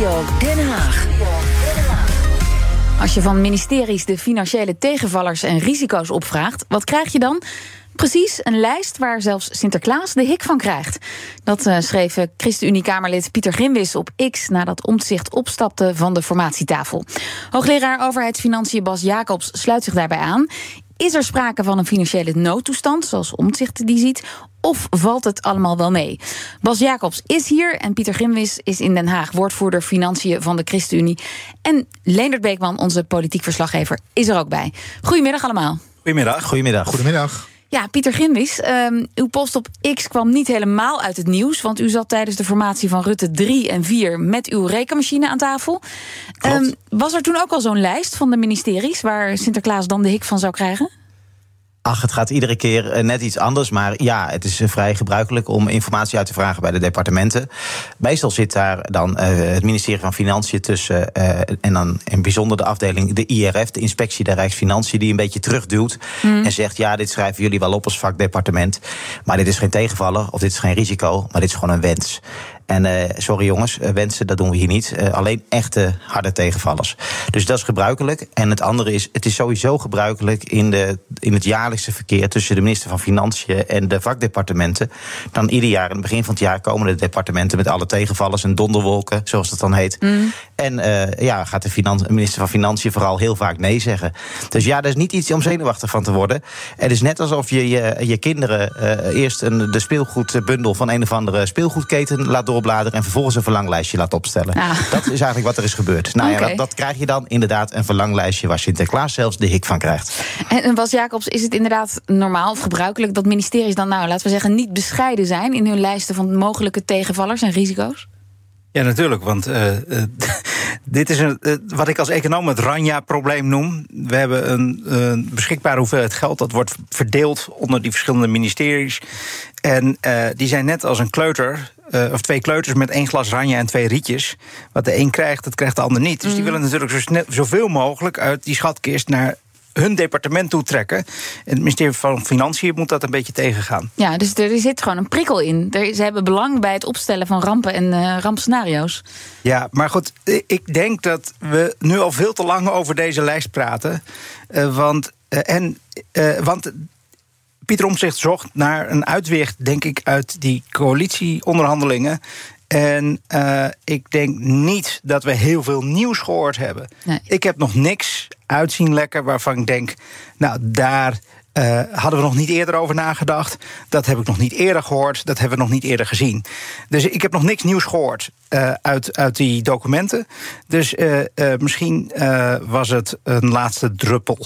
Den Haag. Als je van ministeries de financiële tegenvallers en risico's opvraagt, wat krijg je dan? Precies, een lijst waar zelfs Sinterklaas de hik van krijgt. Dat uh, schreef ChristenUnie-Kamerlid Pieter Grimwis op X nadat Omtzigt opstapte van de formatietafel. Hoogleraar overheidsfinanciën Bas Jacobs sluit zich daarbij aan. Is er sprake van een financiële noodtoestand, zoals Omtzigt die ziet, of valt het allemaal wel mee? Bas Jacobs is hier en Pieter Grimwis is in Den Haag woordvoerder financiën van de ChristenUnie. En Leendert Beekman, onze politiek verslaggever, is er ook bij. Goedemiddag allemaal. Goedemiddag. Goedemiddag. Goedemiddag. Ja, Pieter Grimwis, um, uw post op X kwam niet helemaal uit het nieuws. Want u zat tijdens de formatie van Rutte 3 en 4 met uw rekenmachine aan tafel. Um, was er toen ook al zo'n lijst van de ministeries waar Sinterklaas dan de hik van zou krijgen? Ach, het gaat iedere keer eh, net iets anders. Maar ja, het is eh, vrij gebruikelijk om informatie uit te vragen bij de departementen. Meestal zit daar dan uh, het ministerie van Financiën tussen. Uh, en dan in bijzonder de afdeling, de IRF, de Inspectie der Rijksfinanciën, die een beetje terugduwt. Mm. En zegt: ja, dit schrijven jullie wel op als vakdepartement. Maar dit is geen tegenvaller of dit is geen risico, maar dit is gewoon een wens. En uh, sorry jongens, uh, wensen, dat doen we hier niet. Uh, alleen echte harde tegenvallers. Dus dat is gebruikelijk. En het andere is, het is sowieso gebruikelijk in, de, in het jaarlijkse verkeer tussen de minister van Financiën en de vakdepartementen. Dan ieder jaar, in het begin van het jaar, komen de departementen met alle tegenvallers en donderwolken, zoals dat dan heet. Mm. En ja, gaat de minister van Financiën vooral heel vaak nee zeggen. Dus ja, dat is niet iets om zenuwachtig van te worden. Het is net alsof je je, je kinderen eerst een, de speelgoedbundel van een of andere speelgoedketen laat door doorbladeren en vervolgens een verlanglijstje laat opstellen. Ah. Dat is eigenlijk wat er is gebeurd. Nou okay. ja, dat, dat, krijg je dan inderdaad een verlanglijstje waar Sinterklaas zelfs de hik van krijgt. En Bas Jacobs, is het inderdaad normaal of gebruikelijk dat ministeries dan, nou laten we zeggen, niet bescheiden zijn in hun lijsten van mogelijke tegenvallers en risico's? Ja, natuurlijk. Want uh, uh, dit is een, uh, wat ik als econoom het Ranja-probleem noem. We hebben een, een, beschikbare hoeveelheid geld. Dat wordt verdeeld onder die verschillende ministeries. En die zijn net als een kleuter. of twee kleuters met één glas Ranja en twee rietjes. Wat de een krijgt, dat krijgt de ander niet. Dus die willen natuurlijk zo snel, zoveel mogelijk uit die schatkist naar hun departement toetrekken. En het ministerie van Financiën moet dat een beetje tegengaan. Ja, dus er zit gewoon een prikkel in. ze hebben belang bij het opstellen van rampen en uh, rampscenario's. Ja, maar goed, ik denk dat we nu al veel te lang over deze lijst praten. Uh, want, uh, en, want Pieter Omtzigt zocht naar een uitweg, denk ik, uit die coalitieonderhandelingen. En uh, ik denk niet dat we heel veel nieuws gehoord hebben. Nee. Ik heb nog niks uitzien lekker waarvan ik denk, nou daar uh, hadden we nog niet eerder over nagedacht. Dat heb ik nog niet eerder gehoord. Dat hebben we nog niet eerder gezien. Dus ik heb nog niks nieuws gehoord uh, uit, uit die documenten. Dus uh, misschien was het een laatste druppel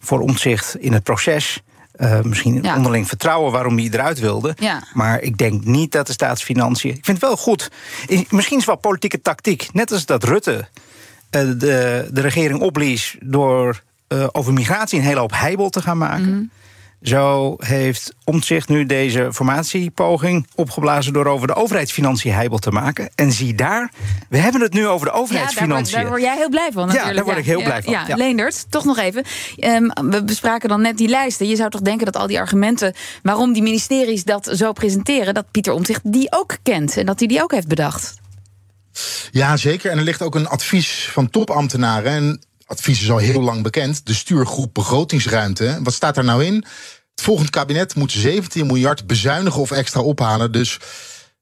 voor omzicht in het proces. Uh, misschien ja. onderling vertrouwen waarom hij eruit wilde. Ja. Maar ik denk niet dat de staatsfinanciën. Ik vind het wel goed. Misschien is het wel politieke tactiek. Net als dat Rutte uh, de, de regering opblies door uh, over migratie een hele hoop heibel te gaan maken. Mm -hmm. Zo heeft Omtzigt nu deze formatiepoging opgeblazen door over de overheidsfinanciën heibel te maken. En zie daar, we hebben het nu over de overheidsfinanciën. Ja, daar, word, daar word jij heel blij van. Natuurlijk. Ja, daar word ik heel ja, blij van. Ja, ja. Leendert, toch nog even. Um, we bespraken dan net die lijsten. Je zou toch denken dat al die argumenten waarom die ministeries dat zo presenteren, dat Pieter Omtzigt die ook kent en dat hij die ook heeft bedacht. Ja, zeker. En er ligt ook een advies van topambtenaren. En advies is al heel lang bekend. De stuurgroep begrotingsruimte. Wat staat daar nou in? Het volgende kabinet moet 17 miljard bezuinigen of extra ophalen. Dus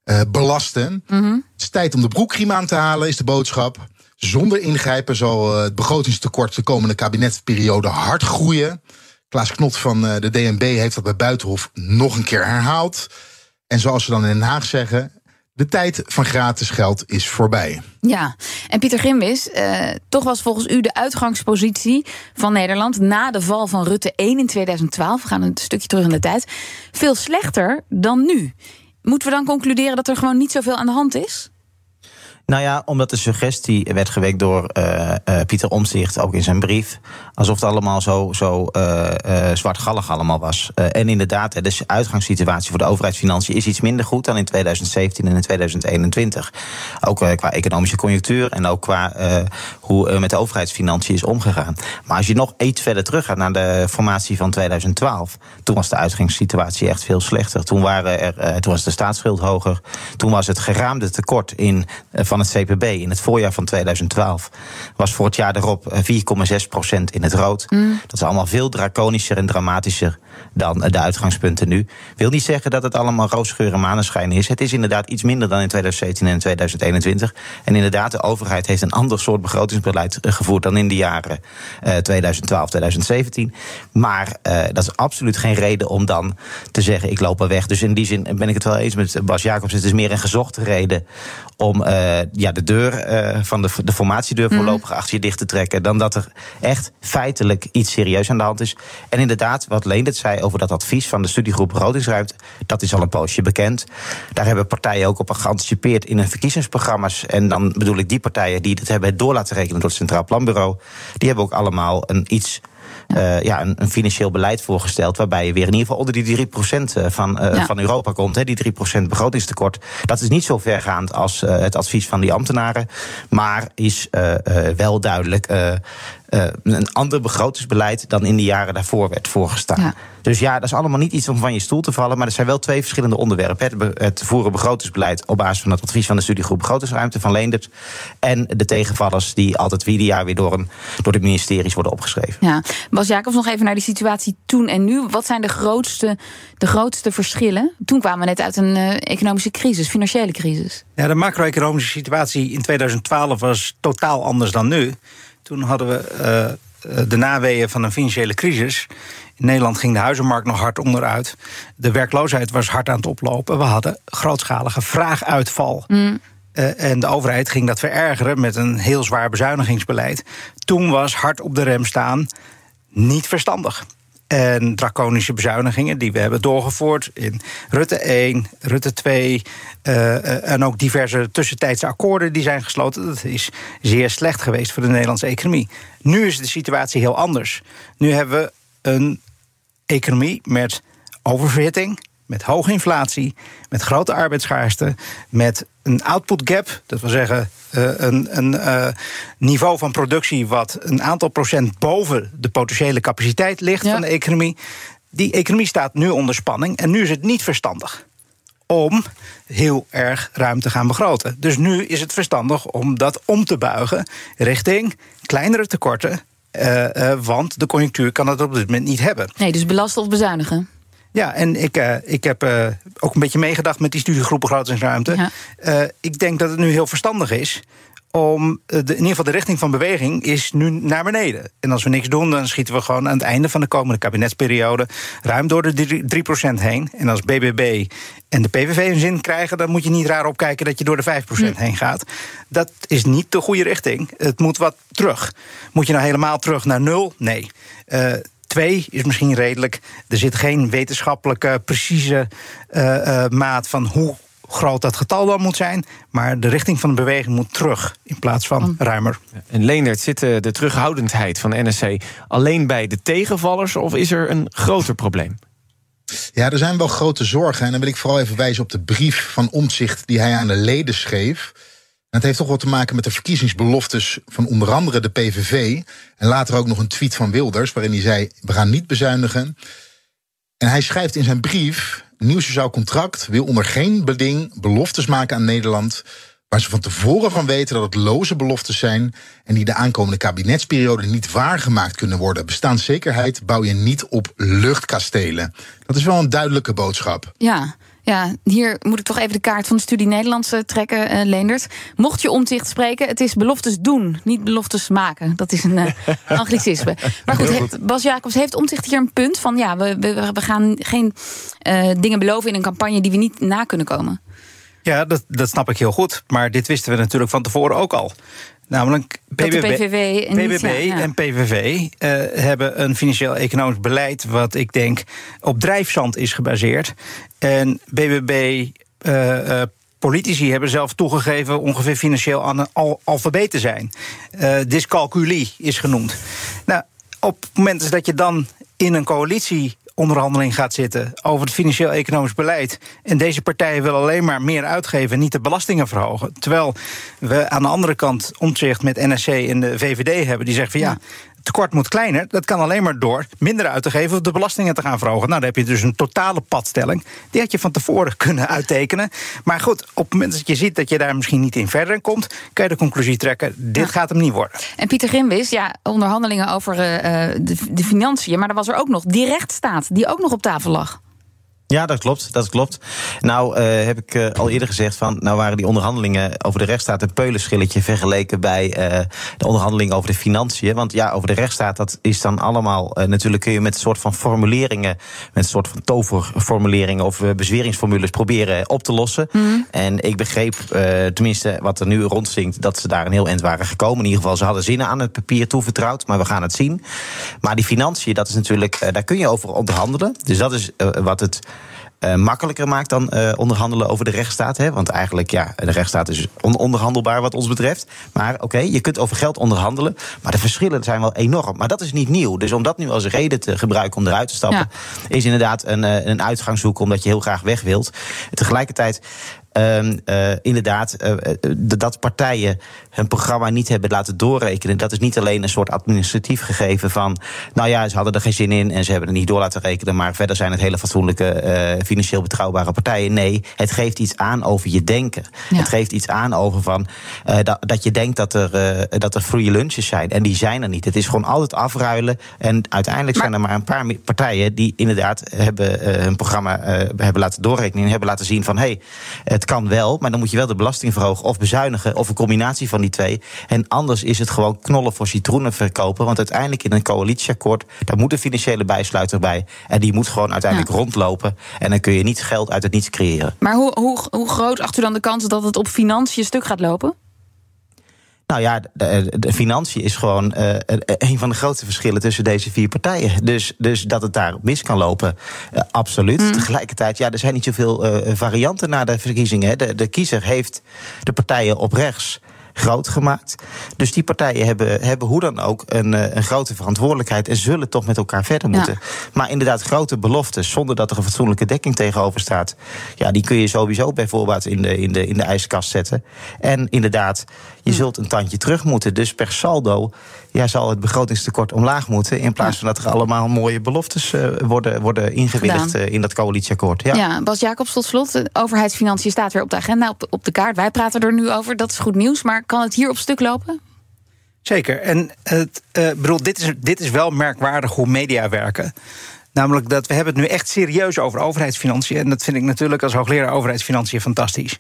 uh, belasten. Mm -hmm. Het is tijd om de broekriem aan te halen, is de boodschap. Zonder ingrijpen zal het begrotingstekort de komende kabinetsperiode hard groeien. Klaas Knot van de DNB heeft dat bij Buitenhof nog een keer herhaald. En zoals ze dan in Den Haag zeggen, de tijd van gratis geld is voorbij. Ja, en Pieter Grimwis, uh, toch was volgens u de uitgangspositie van Nederland na de val van Rutte 1 in 2012, we gaan een stukje terug in de tijd, veel slechter dan nu. Moeten we dan concluderen dat er gewoon niet zoveel aan de hand is? Nou ja, omdat de suggestie werd gewekt door uh, uh, Pieter Omtzigt, ook in zijn brief. Alsof het allemaal zo, zo uh, zwartgallig allemaal was. en inderdaad, de uitgangssituatie voor de overheidsfinanciën is iets minder goed dan in 2017 en in 2021. Ook qua economische conjunctuur en ook qua hoe met de overheidsfinanciën is omgegaan. Maar als je nog iets verder terug gaat naar de formatie van 2012, toen was de uitgangssituatie echt veel slechter. Toen, waren er, toen was de staatsschuld hoger. Toen was het geraamde tekort in, van van het CPB in het voorjaar van 2012 was voor het jaar erop 4,6% in het rood. Mm. Dat is allemaal veel draconischer en dramatischer dan de uitgangspunten nu. Wil niet zeggen dat het allemaal roosgeur en maneschijn is. Het is inderdaad iets minder dan in 2017 en 2021. En inderdaad, de overheid heeft een ander soort begrotingsbeleid gevoerd dan in de jaren 2012, 2017. Maar uh, dat is absoluut geen reden om dan te zeggen: ik loop er weg. Dus in die zin ben ik het wel eens met Bas Jacobs. Het is meer een gezochte reden om uh, ja, de deur uh, van de, de formatiedeur mhm. voorlopig achter je dicht te trekken. Dan dat er echt feitelijk iets serieus aan de hand is. En inderdaad, wat Leendert zei over dat advies van de studiegroep begrotingsruimte, dat is al een poosje bekend. Daar hebben partijen ook op geanticipeerd in hun verkiezingsprogramma's. En dan bedoel ik die partijen die het hebben door laten rekenen door het Centraal Planbureau. Die hebben ook allemaal een iets uh, ja, een, een, financieel beleid voorgesteld. Waarbij je weer in ieder geval onder die 3% eh, van, uh, van Europa komt. Hè, die 3% begrotingstekort. Dat is niet zo vergaand als uh, het advies van die ambtenaren. Maar is wel duidelijk een ander begrotingsbeleid dan in de jaren daarvoor werd voorgestaan. Ja. Dus ja, dat is allemaal niet iets om van je stoel te vallen. Maar er zijn wel twee verschillende onderwerpen. Het, voeren begrotingsbeleid op basis van het advies van de studiegroep Begrotingsruimte van Leendert. En de tegenvallers die altijd ieder jaar weer door, een, door de ministeries worden opgeschreven. Ja. Bas Jacobs, nog even naar die situatie toen en nu. Wat zijn de grootste, de grootste verschillen? Toen kwamen we net uit een uh, economische crisis, financiële crisis. Ja, de macro-economische situatie in 2012 was totaal anders dan nu. Toen hadden we uh, de naweeën van een financiële crisis. In Nederland ging de huizenmarkt nog hard onderuit. De werkloosheid was hard aan het oplopen. We hadden grootschalige vraaguitval. Mm. Uh, en de overheid ging dat verergeren met een heel zwaar bezuinigingsbeleid. Toen was hard op de rem staan niet verstandig. En draconische bezuinigingen die we hebben doorgevoerd in Rutte 1, Rutte 2. Uh, uh, en ook diverse tussentijdse akkoorden die zijn gesloten. Dat is zeer slecht geweest voor de Nederlandse economie. Nu is de situatie heel anders. Nu hebben we een economie met oververhitting, met hoge inflatie, met grote arbeidsschaarste, met een output gap, dat wil zeggen uh, een, een uh, niveau van productie wat een aantal procent boven de potentiële capaciteit ligt van de economie. Die economie staat nu onder spanning en nu is het niet verstandig om heel erg ruim te gaan begroten. Dus nu is het verstandig om dat om te buigen richting kleinere tekorten uh, want de conjunctuur kan het op dit moment niet hebben. Nee, dus belasten of bezuinigen? Ja, en ik, uh, ik heb uh, ook een beetje meegedacht met die studiegroep begrotingsruimte. Ja. Uh, ik denk dat het nu heel verstandig is om de, in ieder geval de richting van beweging is nu naar beneden. En als we niks doen, dan schieten we gewoon aan het einde van de komende kabinetsperiode ruim door de 3% heen. En als BBB en de PVV een zin krijgen, dan moet je niet raar opkijken dat je door de 5% hm. heen gaat. Dat is niet de goede richting. Het moet wat terug. Moet je nou helemaal terug naar nul? Nee. Uh, Twee is misschien redelijk. Er zit geen wetenschappelijke precieze uh, uh, maat van hoe groot dat getal dan moet zijn. Maar de richting van de beweging moet terug in plaats van ruimer. En Leendert, zit de terughoudendheid van NSC alleen bij de tegenvallers of is er een groter probleem? Ja, er zijn wel grote zorgen. En dan wil ik vooral even wijzen op de brief van Omzicht die hij aan de leden schreef. Het heeft toch wat te maken met de verkiezingsbeloftes van onder andere de PVV. En later ook nog een tweet van Wilders, waarin hij zei: We gaan niet bezuinigen. En hij schrijft in zijn brief: Nieuw sociaal contract wil onder geen beding beloftes maken aan Nederland. Waar ze van tevoren van weten dat het loze beloftes zijn. en die de aankomende kabinetsperiode niet waargemaakt kunnen worden. Bestaanszekerheid bouw je niet op luchtkastelen. Dat is wel een duidelijke boodschap. Ja. Ja, hier moet ik toch even de kaart van de studie Nederlands trekken, uh, Leendert. Mocht je omzicht spreken, het is beloftes doen, niet beloftes maken. Dat is een uh, anglicisme. Maar goed, heeft, Bas Jacobs heeft omzicht hier een punt van... ja, we, we, we gaan geen uh, dingen beloven in een campagne die we niet na kunnen komen. Ja, dat, dat snap ik heel goed. Maar dit wisten we natuurlijk van tevoren ook al. Namelijk BBB, PVV en, ja, en PVV uh, hebben een financieel-economisch beleid... wat ik denk op drijfzand is gebaseerd. En BBB... Uh, uh, Politici hebben zelf toegegeven ongeveer financieel aan een alfabet te zijn. Uh, dyscalculie is genoemd. Nou, op het moment dat je dan in een coalitie onderhandeling gaat zitten over het financieel-economisch beleid. En deze partijen willen alleen maar meer uitgeven, niet de belastingen verhogen. Terwijl we aan de andere kant omzicht met NSC en de VVD hebben, die zeggen van ja, tekort moet kleiner. Dat kan alleen maar door minder uit te geven of de belastingen te gaan verhogen. Nou, dan heb je dus een totale padstelling. Die had je van tevoren kunnen uittekenen. Maar goed, op het moment dat je ziet dat je daar misschien niet in verder komt, kan je de conclusie trekken: dit gaat hem niet worden. En Pieter Grimwis, ja, onderhandelingen over uh, de, de financiën. Maar er was er ook nog die rechtsstaat, die ook nog op tafel lag. Ja, dat klopt. Dat klopt. Nou, uh, heb ik uh, al eerder gezegd van. Nou waren die onderhandelingen over de rechtsstaat een peulenschilletje vergeleken bij uh, de onderhandelingen over de financiën. Want ja, over de rechtsstaat, dat is dan allemaal. natuurlijk kun je met een soort van formuleringen, met een soort van toverformuleringen of bezweringsformules proberen op te lossen. Mm. En ik begreep, tenminste wat er nu rondzinkt, dat ze daar een heel eind waren gekomen. In ieder geval, ze hadden zinnen aan het papier toevertrouwd, maar we gaan het zien. Maar die financiën, dat is natuurlijk, daar kun je over onderhandelen. Dus dat is wat het uh, makkelijker maakt dan uh, onderhandelen over de rechtsstaat. Hè? Want eigenlijk, ja, de rechtsstaat is ononderhandelbaar wat ons betreft. Maar oké, okay, je kunt over geld onderhandelen. Maar de verschillen zijn wel enorm. Maar dat is niet nieuw. Dus om dat nu als reden te gebruiken om eruit te stappen, ja. is inderdaad een, uh, een uitgang zoeken omdat je heel graag weg wilt. Tegelijkertijd inderdaad, uh, dat partijen hun programma niet hebben laten doorrekenen. Dat is niet alleen een soort administratief gegeven van. Nou ja, ze hadden er geen zin in en ze hebben er niet door laten rekenen. Maar verder zijn het hele fatsoenlijke, financieel betrouwbare partijen. Nee, het geeft iets aan over je denken. Ja. Het geeft iets aan over van. Dat, dat, je denkt dat er, dat er free lunches zijn. En die zijn er niet. Het is gewoon altijd afruilen. En uiteindelijk maar, zijn er maar een paar partijen die inderdaad hebben hun programma hebben laten doorrekenen. En hebben laten zien van hé. Hey, het kan wel, maar dan moet je wel de belasting verhogen of bezuinigen of een combinatie van die twee. En anders is het gewoon knollen voor citroenen verkopen. Want uiteindelijk in een coalitieakkoord, daar moet een financiële bijsluiter bij. En die moet gewoon uiteindelijk ja. rondlopen. En dan kun je niet geld uit het niets creëren. Maar hoe, hoe, hoe groot acht u dan de kans dat het op financiën stuk gaat lopen? Nou ja, de, de financiën is gewoon uh, een van de grootste verschillen tussen deze vier partijen. Dus, dus dat het daar mis kan lopen, uh, absoluut. Mm. Tegelijkertijd, ja, er zijn niet zoveel uh, varianten na de verkiezingen. De, de kiezer heeft de partijen op rechts groot gemaakt. Dus die partijen hebben, hebben hoe dan ook een, een grote verantwoordelijkheid en zullen toch met elkaar verder moeten. Ja. Maar inderdaad, grote beloftes zonder dat er een fatsoenlijke dekking tegenover staat. Ja, die kun je sowieso bijvoorbeeld in de, in de, in de ijskast zetten. En inderdaad, je zult een tandje terug moeten. Dus per saldo ja, zal het begrotingstekort omlaag moeten. In plaats van dat er allemaal mooie beloftes uh, worden, worden ingewilligd uh, in dat coalitieakkoord. Ja, ja Bas Jacobs, tot slot. De overheidsfinanciën staat weer op de agenda, op, op de kaart. Wij praten er nu over. Dat is goed nieuws. Maar kan het hier op stuk lopen? Zeker. En het, uh, bedoel, dit, is, dit is wel merkwaardig hoe media werken. Namelijk dat we hebben het nu echt serieus over overheidsfinanciën. En dat vind ik natuurlijk als hoogleraar overheidsfinanciën fantastisch.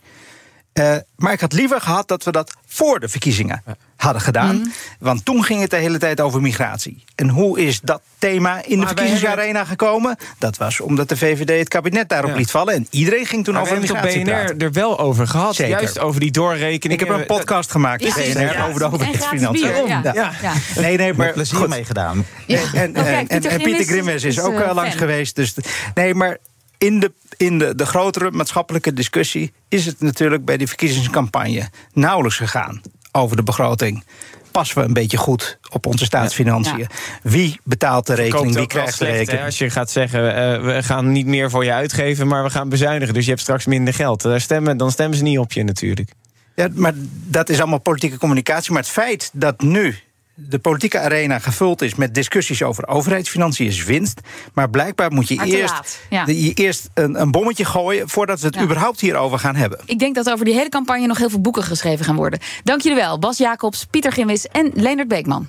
Uh, maar ik had liever gehad dat we dat voor de verkiezingen hadden gedaan. Mm. Want toen ging het de hele tijd over migratie. En hoe is dat thema in maar de verkiezingsarena hebben... gekomen? Dat was omdat de VVD het kabinet daarop ja. liet vallen. En iedereen ging toen maar over migratie praten. BNR er wel over gehad. Zeker. Juist over die doorrekening. Ik heb een podcast dat... gemaakt met BNR ja, over de overheidsfinanciën. Ja. Ja. Nee, nee, maar met plezier goed. meegedaan. En, en, en, en, Pieter Grimmes is ook uh, langs geweest. Dus nee, maar in de, in de, de grotere maatschappelijke discussie is het natuurlijk bij die verkiezingscampagne nauwelijks gegaan over de begroting. Passen we een beetje goed op onze staatsfinanciën? Ja. Wie betaalt de rekening? Wie krijgt slecht, de rekening? Hè, als je gaat zeggen, uh, we gaan niet meer voor je uitgeven, maar we gaan bezuinigen. Dus je hebt straks minder geld. Daar stemmen, dan stemmen ze niet op je natuurlijk. Ja, maar dat is allemaal politieke communicatie. Maar het feit dat nu de politieke arena gevuld is met discussies over overheidsfinanciën is winst. Maar blijkbaar moet je eerst, ja. je eerst een, een, bommetje gooien voordat we het ja. überhaupt hierover gaan hebben. Ik denk dat over die hele campagne nog heel veel boeken geschreven gaan worden. Dank jullie wel, Bas Jacobs, Pieter Gimwis en Leonard Beekman.